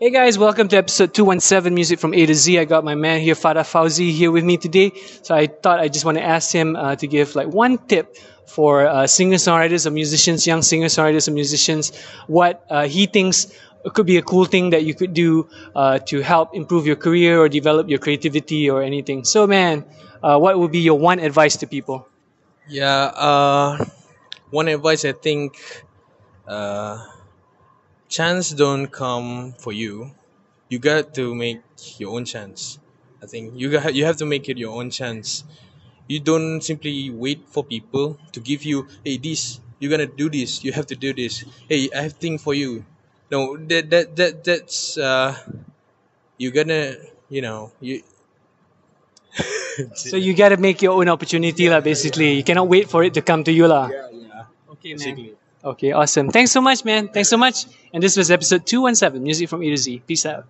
Hey guys, welcome to episode 217 Music from A to Z. I got my man here, Fattah Fawzy, here with me today. So I thought I just want to ask him uh, to give like one tip for uh, singer-songwriters or musicians, young singer-songwriters or musicians, what uh, he thinks could be a cool thing that you could do uh, to help improve your career or develop your creativity or anything. So man, uh, what would be your one advice to people? Yeah, uh, one advice I think uh, chance don't come for you. You got to make your own chance. I think you got you have to make it your own chance. You don't simply wait for people to give you, hey, this you're gonna do this. You have to do this. Hey, I have thing for you. No, that that that that's uh, you're gonna you know you. So you gotta make your own opportunity lah. Basically, you cannot wait for it to come to you lah. yeah, yeah. Okay, man. Basically. Okay, awesome. Thanks so much, man. Thanks so much. And this was episode 217, Music from A to Z. Peace out.